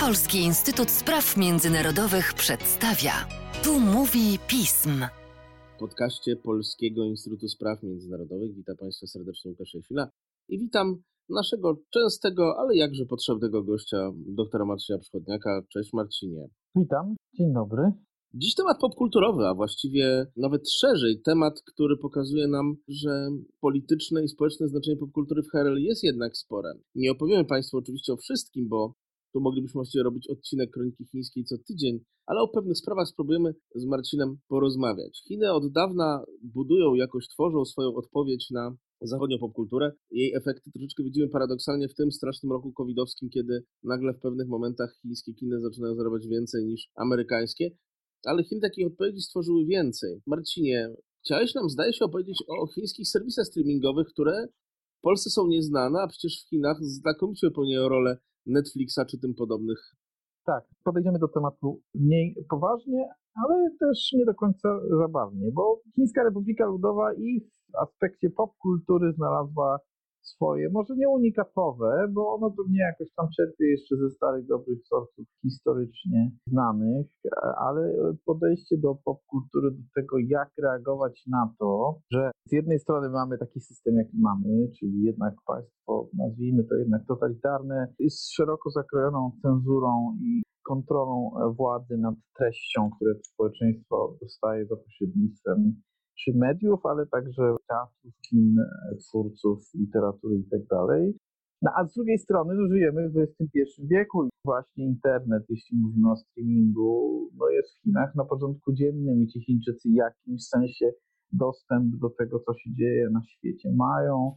Polski Instytut Spraw Międzynarodowych przedstawia. Tu mówi pism. W podcaście Polskiego Instytutu Spraw Międzynarodowych witam Państwa serdecznie Łukasz Chwila i witam naszego częstego, ale jakże potrzebnego gościa, doktora Marcina Przychodniaka. Cześć Marcinie. Witam, dzień dobry. Dziś temat popkulturowy, a właściwie nawet szerzej temat, który pokazuje nam, że polityczne i społeczne znaczenie popkultury w HRL jest jednak spore. Nie opowiemy Państwu oczywiście o wszystkim, bo tu moglibyśmy właściwie robić odcinek Kroniki Chińskiej co tydzień, ale o pewnych sprawach spróbujemy z Marcinem porozmawiać. Chiny od dawna budują, jakoś tworzą swoją odpowiedź na zachodnią popkulturę. Jej efekty troszeczkę widzimy paradoksalnie w tym strasznym roku covidowskim, kiedy nagle w pewnych momentach chińskie kiny zaczynają zarabiać więcej niż amerykańskie ale Chiny takich odpowiedzi stworzyły więcej. Marcinie, chciałeś nam, zdaje się, opowiedzieć o chińskich serwisach streamingowych, które w Polsce są nieznane, a przecież w Chinach znakomicie wypełniają rolę Netflixa czy tym podobnych. Tak, podejdziemy do tematu mniej poważnie, ale też nie do końca zabawnie, bo Chińska Republika Ludowa i w aspekcie popkultury znalazła swoje, może nie unikatowe, bo ono pewnie jakoś tam czerpie jeszcze ze starych, dobrych wzorców historycznie znanych, ale podejście do popkultury, do tego, jak reagować na to, że z jednej strony mamy taki system, jaki mamy, czyli jednak państwo, nazwijmy to jednak totalitarne, z szeroko zakrojoną cenzurą i kontrolą władzy nad treścią, które społeczeństwo dostaje za pośrednictwem czy mediów, ale także teatrów, kin, twórców, literatury i tak. No a z drugiej strony no, żyjemy w XXI wieku i właśnie internet, jeśli mówimy o streamingu, no jest w Chinach na porządku dziennym i ci Chińczycy w jakimś sensie dostęp do tego, co się dzieje na świecie mają.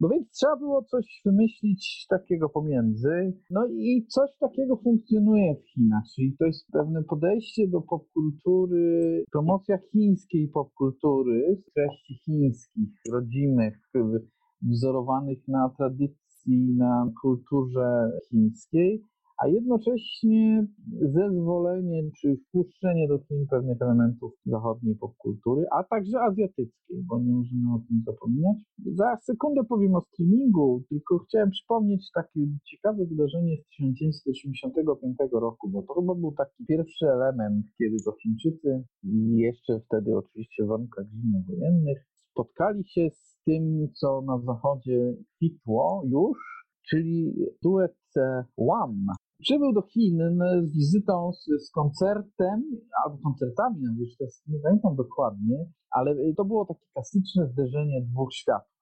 No więc trzeba było coś wymyślić takiego pomiędzy. No i coś takiego funkcjonuje w Chinach, czyli to jest pewne podejście do popkultury, promocja chińskiej popkultury, treści chińskich, rodzimych, wzorowanych na tradycji, na kulturze chińskiej, a jednocześnie zezwolenie czy wpuszczenie do Chin pewnych elementów zachodniej popkultury, a także azjatyckiej, bo nie możemy o tym zapominać. Za sekundę powiem o streamingu, tylko chciałem przypomnieć takie ciekawe wydarzenie z 1985 roku, bo to chyba był taki pierwszy element, kiedy to Chińczycy i jeszcze wtedy oczywiście w warunkach zimnowojennych spotkali się z tym, co na zachodzie kwitło już, czyli duet Wham, Przybył do Chin z wizytą, z, z koncertem, albo koncertami, no już teraz nie pamiętam dokładnie, ale to było takie klasyczne zderzenie dwóch światów.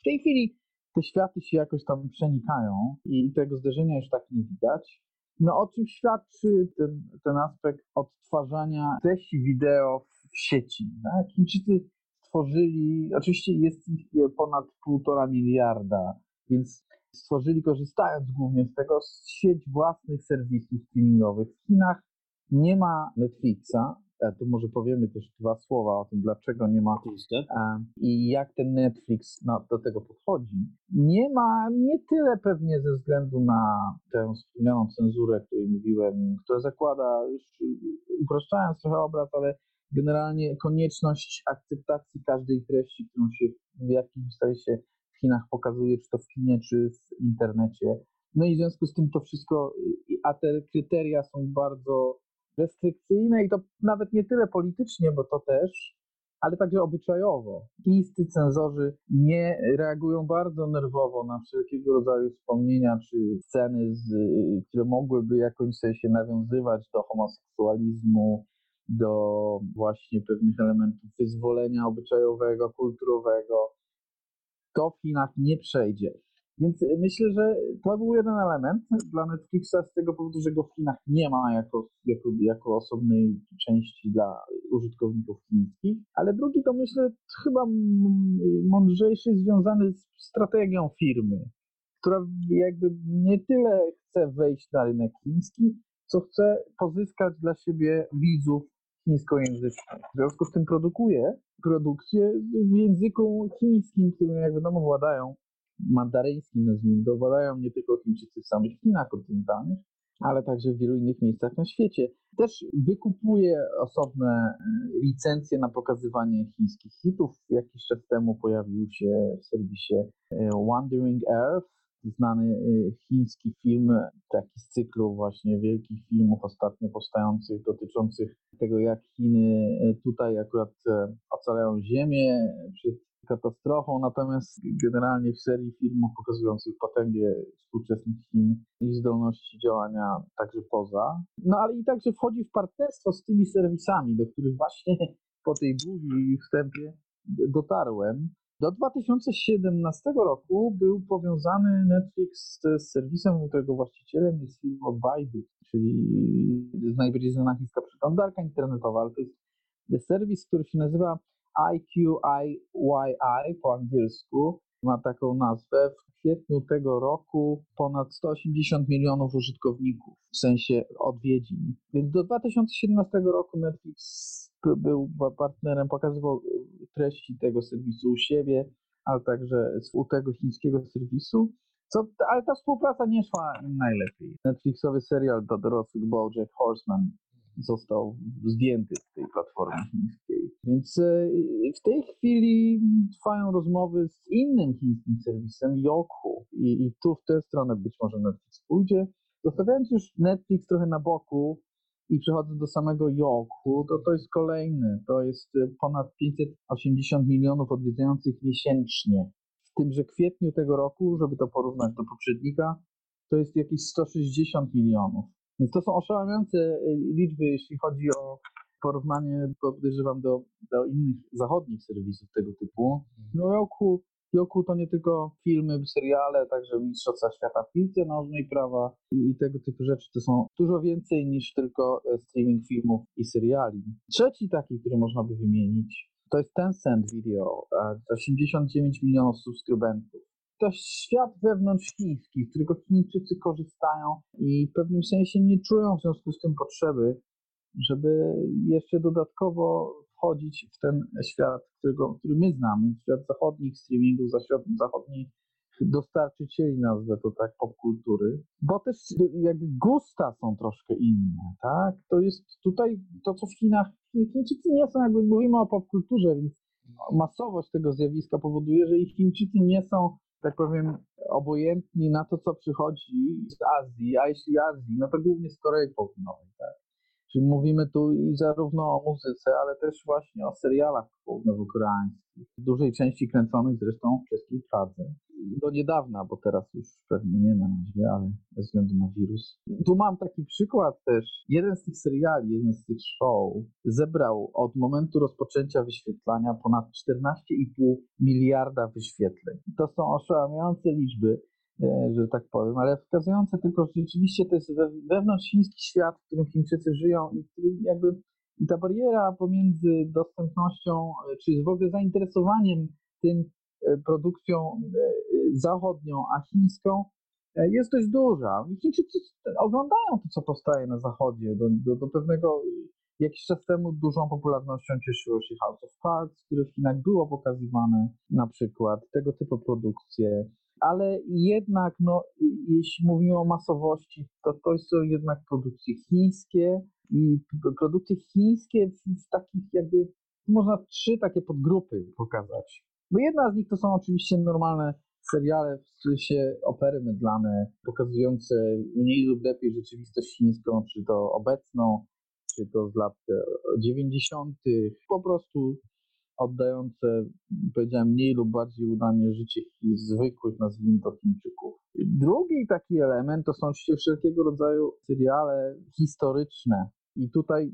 W tej chwili te światy się jakoś tam przenikają i tego zderzenia już tak nie widać. No o czym świadczy ten, ten aspekt odtwarzania treści wideo w sieci? Tak? Chińczycy stworzyli, oczywiście jest ich ponad półtora miliarda, więc stworzyli, korzystając głównie z tego, sieć własnych serwisów streamingowych. W Chinach nie ma Netflixa, e, tu może powiemy też dwa słowa o tym, dlaczego nie ma e, i jak ten Netflix do tego podchodzi. Nie ma nie tyle pewnie ze względu na tę wspomnianą cenzurę, o której mówiłem, która zakłada, już upraszczając trochę obraz, ale generalnie konieczność akceptacji każdej treści, którą się w jakimś sensie w Chinach pokazuje, czy to w kinie, czy w internecie. No i w związku z tym to wszystko, a te kryteria są bardzo restrykcyjne i to nawet nie tyle politycznie, bo to też, ale także obyczajowo. Chińscy cenzorzy nie reagują bardzo nerwowo na wszelkiego rodzaju wspomnienia czy sceny, z, które mogłyby jakimś sensie nawiązywać do homoseksualizmu, do właśnie pewnych elementów wyzwolenia obyczajowego, kulturowego to w Chinach nie przejdzie. Więc myślę, że to był jeden element dla Netflixa z tego powodu, że go w Chinach nie ma jako, jako, jako osobnej części dla użytkowników chińskich. Ale drugi to myślę chyba mądrzejszy, związany z strategią firmy, która jakby nie tyle chce wejść na rynek chiński, co chce pozyskać dla siebie widzów chińskojęzycznych. W związku z tym produkuje produkcję w języku chińskim, którym jak wiadomo władają, mandaryńskim nazwijmy to, władają nie tylko Chińczycy w samych Chinach kontynentalnych, ale także w wielu innych miejscach na świecie. Też wykupuje osobne e, licencje na pokazywanie chińskich hitów. Jakiś czas temu pojawił się w serwisie e, Wandering Earth, znany y, chiński film, taki z cyklu właśnie wielkich filmów ostatnio powstających dotyczących tego, jak Chiny y, tutaj akurat ocalają ziemię przed katastrofą, natomiast generalnie w serii filmów pokazujących potęgę współczesnych Chin i zdolności działania także poza. No ale i także wchodzi w partnerstwo z tymi serwisami, do których właśnie po tej burzy i wstępie dotarłem. Do 2017 roku był powiązany Netflix z serwisem, którego właścicielem jest firma Baidu, czyli najbardziej znana chińska przeglądarka internetowa, ale to jest serwis, który się nazywa IQIYI po angielsku. Ma taką nazwę. W kwietniu tego roku ponad 180 milionów użytkowników, w sensie odwiedzin. Więc do 2017 roku Netflix był partnerem, pokazywał treści tego serwisu u siebie, ale także u tego chińskiego serwisu. Co, ale ta współpraca nie szła najlepiej. Netflixowy serial do dorosłych Bojack Horseman został zdjęty z tej platformy chińskiej. Więc e, w tej chwili trwają rozmowy z innym chińskim serwisem, Yoku. I, i tu w tę stronę być może Netflix pójdzie. Zostawiając już Netflix trochę na boku i przechodząc do samego Yoku, to to jest kolejny. To jest e, ponad 580 milionów odwiedzających miesięcznie. W tymże kwietniu tego roku, żeby to porównać do poprzednika, to jest jakieś 160 milionów. Więc to są oszałamiające y, liczby, jeśli chodzi o porównanie, podejrzewam, do, do innych zachodnich serwisów tego typu. No Roku, Roku to nie tylko filmy, seriale, także Mistrzostwa Świata w piłce nożnej, prawa i, i tego typu rzeczy. To są dużo więcej niż tylko e, streaming filmów i seriali. Trzeci taki, który można by wymienić, to jest Tencent Video, 89 milionów subskrybentów to świat wewnątrzchiński, z którego Chińczycy korzystają i w pewnym sensie nie czują w związku z tym potrzeby, żeby jeszcze dodatkowo wchodzić w ten świat, którego, który my znamy, świat zachodnich streamingów, świat zachodnich dostarczycieli, nazwę to tak, popkultury, bo też jakby gusta są troszkę inne, tak? To jest tutaj to, co w Chinach, Chińczycy nie są, jakby mówimy o popkulturze, więc masowość tego zjawiska powoduje, że ich Chińczycy nie są tak powiem, obojętni na to, co przychodzi z Azji, a jeśli Azji, no to głównie z Korei Południowej, tak? Czyli mówimy tu i zarówno o muzyce, ale też właśnie o serialach południowo-koreańskich, w dużej części kręconych zresztą w czeskiej Pradze do niedawna, bo teraz już pewnie nie na razie, ale ze względu na wirus. Tu mam taki przykład też. Jeden z tych seriali, jeden z tych show zebrał od momentu rozpoczęcia wyświetlania ponad 14,5 miliarda wyświetleń. To są oszałamiające liczby że tak powiem, ale wskazujące tylko, że rzeczywiście to jest wewnątrzchiński świat, w którym Chińczycy żyją i który jakby ta bariera pomiędzy dostępnością, e, czy w ogóle zainteresowaniem tym, E, produkcją e, zachodnią, a chińską e, jest dość duża. Chińczycy oglądają to, co powstaje na zachodzie. Do, do, do pewnego jakiś czas temu dużą popularnością cieszyło się House of Cards, które w Chinach było pokazywane na przykład, tego typu produkcje. Ale jednak, no, jeśli mówimy o masowości, to to są jednak produkcje chińskie i produkcje chińskie w, takich jakby, można trzy takie podgrupy pokazać. Bo jedna z nich to są oczywiście normalne seriale w sensie opery mydlane, pokazujące mniej lub lepiej rzeczywistość chińską, czy to obecną, czy to z lat 90., po prostu oddające, powiedziałem, mniej lub bardziej udanie życie zwykłych, nazwijmy to Chińczyków. Drugi taki element to są oczywiście wszelkiego rodzaju seriale historyczne, i tutaj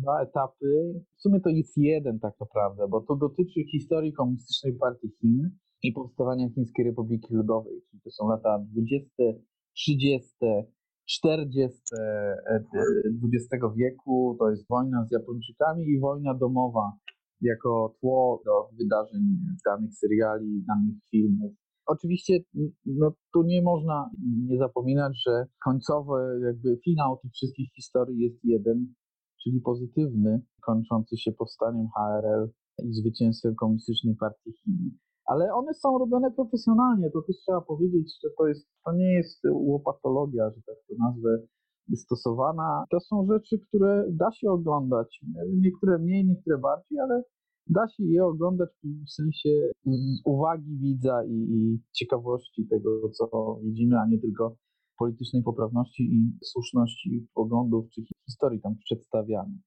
dwa etapy. W sumie to jest jeden tak naprawdę, bo to dotyczy historii Komunistycznej Partii Chin i powstawania Chińskiej Republiki Ludowej. Czyli to są lata 20, 30, 40 XX wieku. To jest wojna z Japończykami i wojna domowa jako tło do wydarzeń danych seriali, danych filmów Oczywiście no, tu nie można nie zapominać, że końcowy jakby finał tych wszystkich historii jest jeden, czyli pozytywny, kończący się powstaniem HRL i zwycięstwem Komunistycznej Partii Chin. Ale one są robione profesjonalnie, to też trzeba powiedzieć, że to, jest, to nie jest łopatologia, że tak to nazwę, stosowana. To są rzeczy, które da się oglądać, niektóre mniej, niektóre bardziej, ale da się je oglądać w sensie uwagi widza i, i ciekawości tego, co widzimy, a nie tylko politycznej poprawności i słuszności poglądów czy historii tam przedstawianych.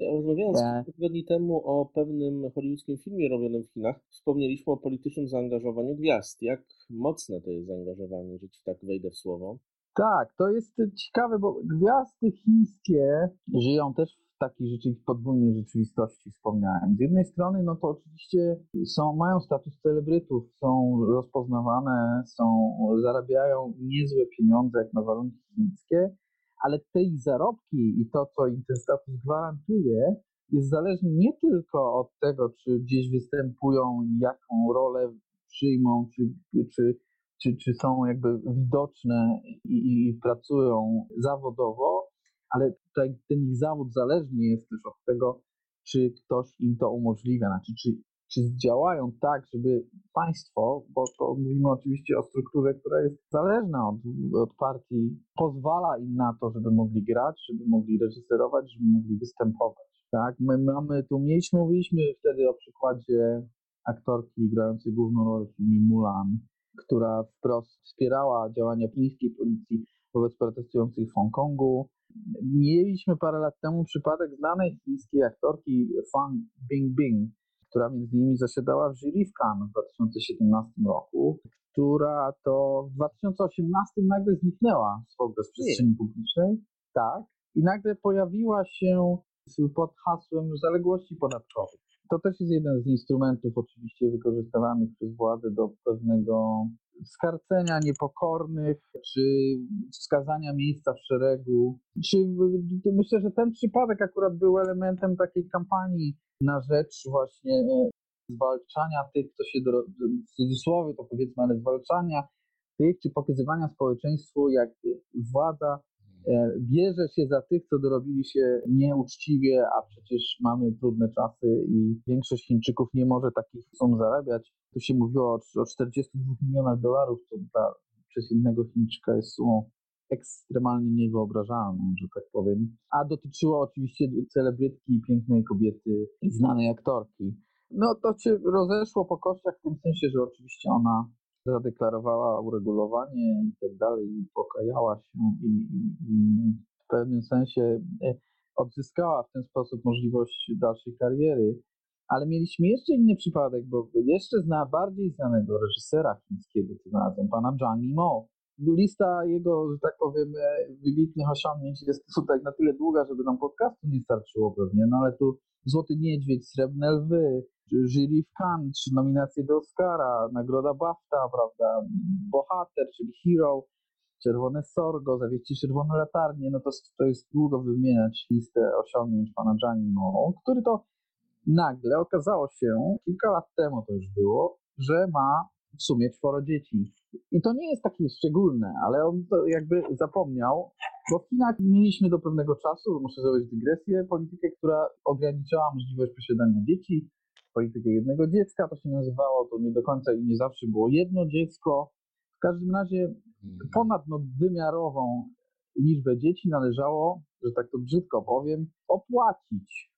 Rozmawiając kilka tygodni temu o pewnym hollywoodzkim filmie robionym w Chinach, wspomnieliśmy o politycznym zaangażowaniu gwiazd. Jak mocne to jest zaangażowanie, że ci tak wejdę w słowo? Tak, to jest ciekawe, bo gwiazdy chińskie żyją też w takiej rzeczywiście podwójnej rzeczywistości, wspomniałem. Z jednej strony, no to oczywiście są, mają status celebrytów, są rozpoznawane, są, zarabiają niezłe pieniądze jak na warunki chińskie, ale te ich zarobki i to, co im ten status gwarantuje, jest zależne nie tylko od tego, czy gdzieś występują, jaką rolę przyjmą, czy, czy, czy, czy są jakby widoczne i, i pracują zawodowo, ale tutaj ten ich zawód zależny jest też od tego, czy ktoś im to umożliwia, znaczy czy czy działają tak, żeby państwo, bo to mówimy oczywiście o strukturze, która jest zależna od, od partii, pozwala im na to, żeby mogli grać, żeby mogli reżyserować, żeby mogli występować. Tak, my mamy tu, mieliśmy, mówiliśmy wtedy o przykładzie aktorki grającej główną rolę w filmie Mulan, która wprost wspierała działania chińskiej policji wobec protestujących w Hongkongu. Mieliśmy parę lat temu przypadek znanej chińskiej aktorki Fang Bingbing, która między innymi zasiadała w jury w Cannes w 2017 roku, która to w 2018 nagle zniknęła ogóle z przestrzeni publicznej. Tak. I nagle pojawiła się pod hasłem zaległości podatkowych. To też jest jeden z instrumentów oczywiście wykorzystywanych przez władze do pewnego skarcenia niepokornych, czy wskazania miejsca w szeregu. Czy, myślę, że ten przypadek akurat był elementem takiej kampanii na rzecz właśnie e, zwalczania tych, kto się, do, w cudzysłowie to powiedzmy, ale zwalczania tych, czy pokazywania społeczeństwu, jak władza bierze się za tych, co dorobili się nieuczciwie, a przecież mamy trudne czasy i większość Chińczyków nie może takich sum zarabiać. Tu się mówiło o, o 42 milionach dolarów, co dla, przez jednego Chińczyka jest sumą ekstremalnie niewyobrażalną, że tak powiem. A dotyczyło oczywiście celebrytki, pięknej kobiety i znanej aktorki. No to się rozeszło po kościach w tym sensie, że oczywiście ona zadeklarowała uregulowanie i tak dalej, i pokajała się i, i, i w pewnym sensie e, odzyskała w ten sposób możliwość dalszej kariery. Ale mieliśmy jeszcze inny przypadek, bo jeszcze zna bardziej znanego reżysera chińskiego tym razem, pana Zhang Yimou, lista jego, że tak powiem, e, wybitnych osiągnięć jest tutaj na tyle długa, żeby nam podcastu nie starczyło pewnie, no ale tu Złoty Niedźwiedź, Srebrne Lwy, jury w Cannes, czy nominacje do Oscara, nagroda BAFTA, prawda, Bohater, czyli Hero, Czerwone Sorgo, Zawieści Czerwone Latarnie, no to, to jest długo wymieniać listę osiągnięć pana Giannimo, który to nagle okazało się, kilka lat temu to już było, że ma w sumie czworo dzieci. I to nie jest takie szczególne, ale on to jakby zapomniał, bo w Chinach mieliśmy do pewnego czasu, muszę zrobić dygresję, politykę, która ograniczała możliwość posiadania dzieci, politykę jednego dziecka, to się nazywało, to nie do końca i nie zawsze było jedno dziecko. W każdym razie ponad wymiarową liczbę dzieci należało, że tak to brzydko powiem, opłacić,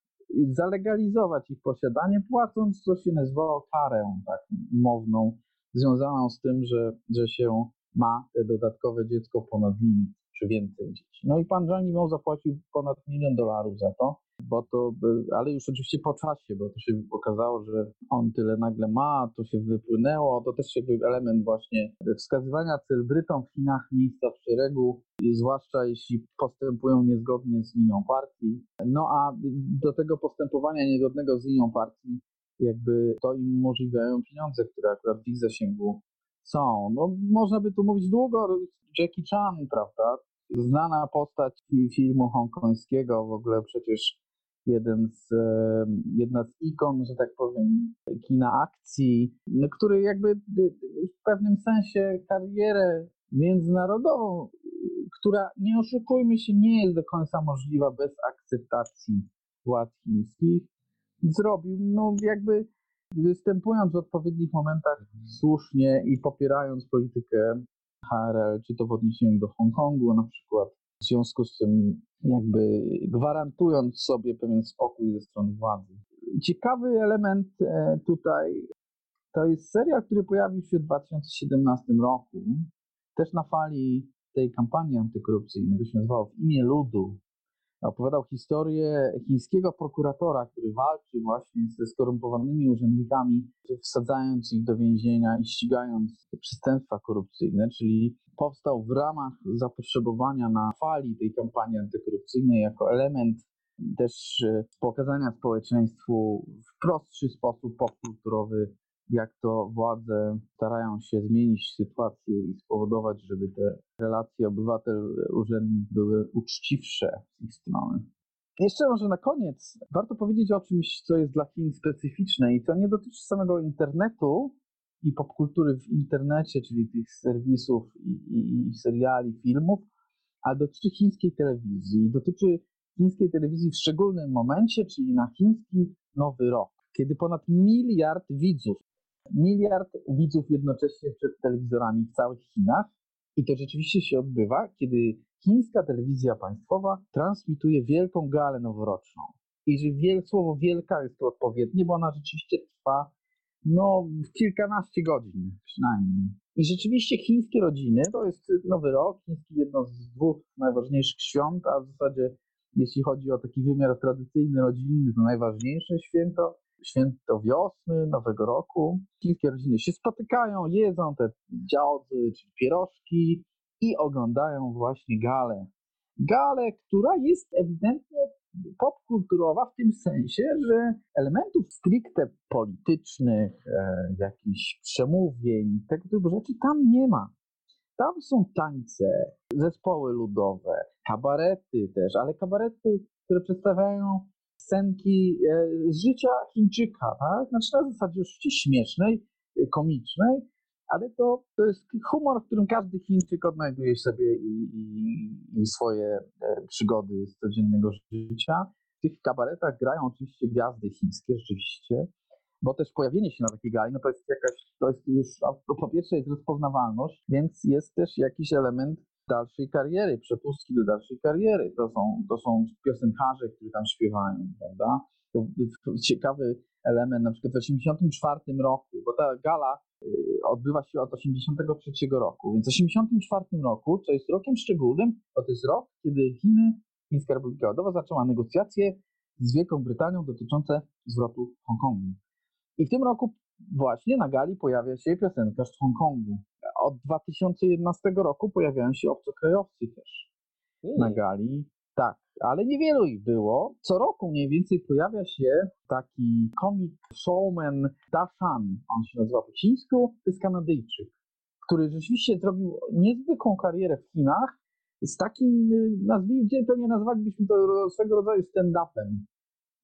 zalegalizować ich posiadanie, płacąc, co się nazywało karę tak umowną związaną z tym, że, że się ma te dodatkowe dziecko ponad limit, czy więcej dzieci. No i pan Gianni Mo zapłacił ponad milion dolarów za to, bo to, ale już oczywiście po czasie, bo to się okazało, że on tyle nagle ma, to się wypłynęło, to też jakby element właśnie wskazywania celebrytom w Chinach miejsca w szeregu, zwłaszcza jeśli postępują niezgodnie z linią partii. No a do tego postępowania niezgodnego z linią partii jakby to im umożliwiają pieniądze, które akurat w ich zasięgu są. No, można by tu mówić długo, Jackie Chan, prawda? Znana postać filmu hongkońskiego, w ogóle przecież jeden z, jedna z ikon, że tak powiem, kina akcji, który jakby w pewnym sensie karierę międzynarodową, która, nie oszukujmy się, nie jest do końca możliwa bez akceptacji władz chińskich, zrobił, no jakby występując w odpowiednich momentach słusznie i popierając politykę HRL, czy to w odniesieniu do Hongkongu na przykład, w związku z tym jakby gwarantując sobie pewien spokój ze strony władzy. ciekawy element e, tutaj to jest serial, który pojawił się w 2017 roku, też na fali tej kampanii antykorupcyjnej, to się nazywało W imię ludu. Opowiadał historię chińskiego prokuratora, który walczy właśnie ze skorumpowanymi urzędnikami, wsadzając ich do więzienia i ścigając przestępstwa korupcyjne, czyli powstał w ramach zapotrzebowania na fali tej kampanii antykorupcyjnej jako element też e, pokazania społeczeństwu w prostszy sposób popkulturowy jak to władze starają się zmienić sytuację i spowodować, żeby te relacje obywatel-urzędnik były uczciwsze z ich strony. Jeszcze może na koniec warto powiedzieć o czymś, co jest dla Chin specyficzne i to nie dotyczy samego internetu i popkultury w internecie, czyli tych serwisów i, i, i seriali, filmów, ale dotyczy chińskiej telewizji. Dotyczy chińskiej telewizji w szczególnym momencie, czyli na chiński Nowy Rok, kiedy ponad miliard widzów miliard widzów jednocześnie przed telewizorami w całych Chinach. I to rzeczywiście się odbywa, kiedy chińska telewizja państwowa transmituje wielką galę noworoczną. I że wiel, słowo wielka jest to odpowiednie, bo ona rzeczywiście trwa no, kilkanaście godzin przynajmniej. I rzeczywiście chińskie rodziny, to jest nowy rok, chiński jedno z dwóch najważniejszych świąt, a w zasadzie jeśli chodzi o taki wymiar tradycyjny, rodzinny, to najważniejsze święto święto wiosny, Nowego Roku. Chińskie rodziny się spotykają, jedzą te działzy czy pierożki i oglądają właśnie galę. Galę, która jest ewidentnie popkulturowa w tym sensie, że elementów stricte politycznych, e, jakichś przemówień, tego typu rzeczy tam nie ma. Tam są tańce, zespoły ludowe, kabarety też, ale kabarety, które przedstawiają scenki e, z życia Chińczyka, tak? Znaczy na zasadzie oczywiście śmiesznej, e, komicznej, ale to, to jest humor, w którym każdy Chińczyk odnajduje sobie i, i, i swoje e, przygody z codziennego życia. W tych kabaretach grają oczywiście gwiazdy chińskie, rzeczywiście, bo też pojawienie się na takiej gali, no to jest jakaś, to jest już, po pierwsze jest rozpoznawalność, więc jest też jakiś element dalszej kariery, przepustki do dalszej kariery. To są, to są piosenkarze, którzy tam śpiewają, prawda? To ciekawy element, na przykład w 1984 roku, bo ta gala y, odbywa się od 1983 roku, więc w 1984 roku, co jest rokiem szczególnym, to, jest rok, kiedy Chiny, Chińska Republika Ludowa zaczęła negocjacje z Wielką Brytanią dotyczące zwrotu Hongkongu. I w tym roku właśnie na gali pojawia się piosenkarz z Hongkongu od 2011 roku pojawiają się obcokrajowcy też mm. na gali. Tak, ale niewielu ich było. Co roku mniej więcej pojawia się taki komik showman Dashan, on się nazywa po chińsku, to jest Kanadyjczyk, który rzeczywiście zrobił niezwykłą karierę w Chinach z takim, nazwijmy, to nie nazwalibyśmy to swego rodzaju stand-upem.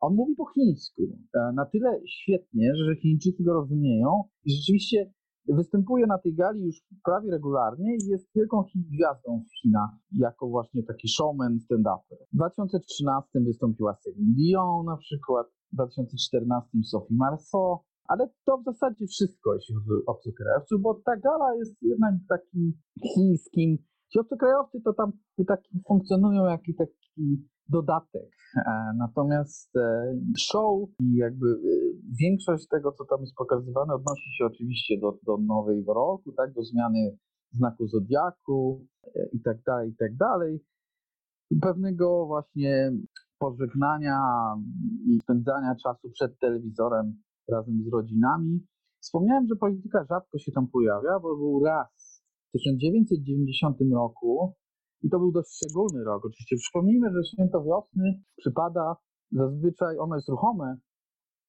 On mówi po chińsku, e, na tyle świetnie, że Chińczycy go rozumieją i rzeczywiście Występuje na tej gali już prawie regularnie i jest wielką gwiazdą w Chinach, jako właśnie taki showman stand-uper. W 2013 wystąpiła Celine Dion na przykład, w 2014 Sophie Marceau, ale to w zasadzie wszystko, jeśli chodzi o obcokrajowców, bo ta gala jest jednak takim chińskim. Ci obcokrajowcy to tam taki funkcjonują jak taki dodatek. E, natomiast e, show i jakby e, większość tego, co tam jest pokazywane, odnosi się oczywiście do, do nowego roku, tak, do zmiany znaku zodiaku i tak dalej, i tak dalej. Pewnego właśnie pożegnania i spędzania czasu przed telewizorem razem z rodzinami. Wspomniałem, że polityka rzadko się tam pojawia, bo był raz w 1990 roku i to był dość szczególny rok. Oczywiście przypomnijmy, że święto wiosny przypada zazwyczaj, ono jest ruchome,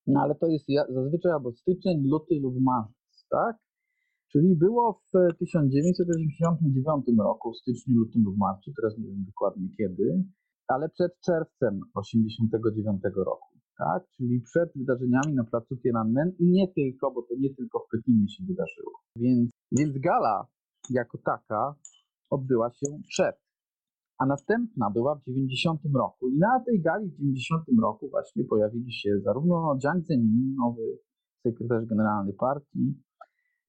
no ale to jest zazwyczaj albo styczeń, luty lub marzec, tak? Czyli było w 1989 roku, w styczniu, lutym lub marcu, teraz nie wiem dokładnie kiedy, ale przed czerwcem 1989 roku, tak? Czyli przed wydarzeniami na placu Tiananmen i nie tylko, bo to nie tylko w Pekinie się wydarzyło. Więc, więc gala jako taka odbyła się przed. A następna była w 90 roku. I na tej gali w 90 roku właśnie pojawili się zarówno Jiang Zemin, nowy sekretarz generalny partii,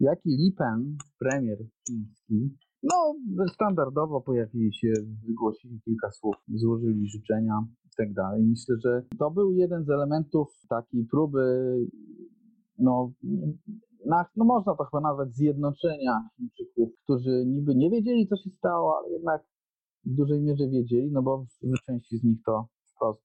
jak i Li Pen, premier chiński. No, standardowo pojawili się, wygłosili kilka słów, złożyli życzenia tak dalej. Myślę, że to był jeden z elementów takiej próby, no, na, no można to chyba nazwać zjednoczenia Chińczyków, którzy niby nie wiedzieli, co się stało, ale jednak w dużej mierze wiedzieli, no bo w części z nich to wprost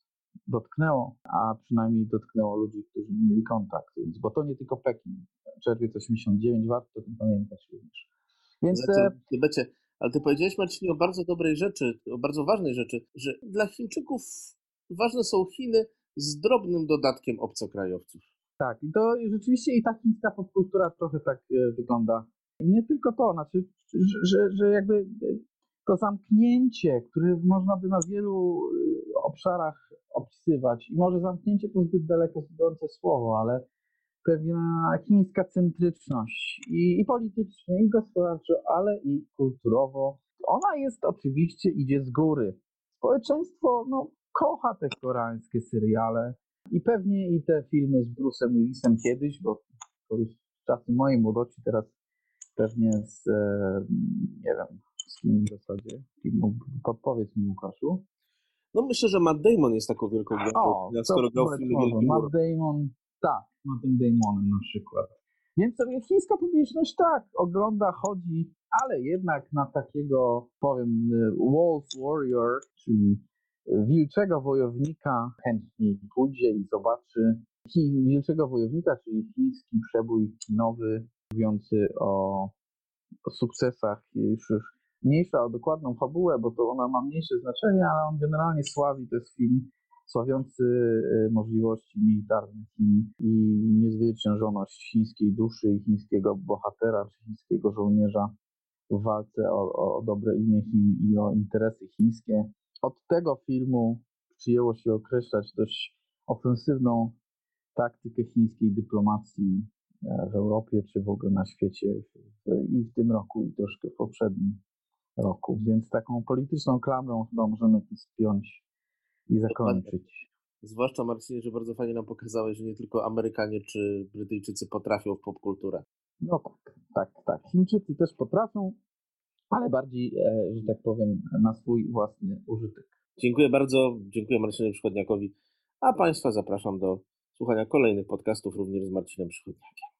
dotknęło, a przynajmniej dotknęło ludzi, którzy mieli kontakt, więc, bo to nie tylko Pekin. Czerwiec 89, warto o tym pamiętać również. Więc e, ale ty powiedziałeś Marcinie o bardzo dobrej rzeczy, o bardzo ważnej rzeczy, że dla Chińczyków ważne są Chiny z drobnym dodatkiem obcokrajowców. Tak, i to rzeczywiście i ta chińska popkultura trochę tak e, wygląda. Nie tylko to, znaczy, że, że, jakby to zamknięcie, które można by na wielu e, obszarach opisywać, i może zamknięcie to zbyt daleko idące słowo, ale pewna chińska centryczność i, i politycznie, i gospodarczo, ale i kulturowo. Ona jest oczywiście, idzie z góry. Społeczeństwo no, kocha te koreańskie seriale i pewnie i te filmy z Bruce'em Willisem kiedyś, bo to już czasy mojej młodości, teraz pewnie z, e, nie wiem, z kim w zasadzie, podpowiedz mi Łukaszu. No myślę, że Matt Damon jest taką wielką gwiazdą, skoro grał w filmie Wielki Matt Damon, tak, tym Damonem na przykład. Więc sobie chińska publiczność tak, ogląda, chodzi, ale jednak na takiego, powiem, Wolf Warrior, czyli wilczego wojownika chętnie pójdzie i zobaczy wilczego wojownika, czyli chiński przebój kinowy mówiący o, o sukcesach już, już mniejsza o dokładną fabułę, bo to ona ma mniejsze znaczenie, ale on generalnie sławi, to jest film sławiący y, możliwości militarne Chin i niezwyciężoność chińskiej duszy i chińskiego bohatera czy chińskiego żołnierza w walce o, o dobre imię Chin i o interesy chińskie. Od tego filmu przyjęło się określać dość ofensywną taktykę chińskiej dyplomacji e, w Europie czy w ogóle na świecie i w tym roku i troszkę w poprzednim roku. Więc taką polityczną klamrą chyba możemy spiąć i zakończyć. Zwłaszcza Marcinie, że bardzo fajnie nam pokazałeś, że nie tylko Amerykanie czy Brytyjczycy potrafią w popkulturę. No tak, tak, tak. Chińczycy też potrafią, ale bardziej, e, że tak powiem, na swój własny użytek. Dziękuję bardzo, dziękuję Marcinowi Przychodniakowi, a Państwa zapraszam do słuchania kolejnych podcastów również z Marcinem Przychodniakiem.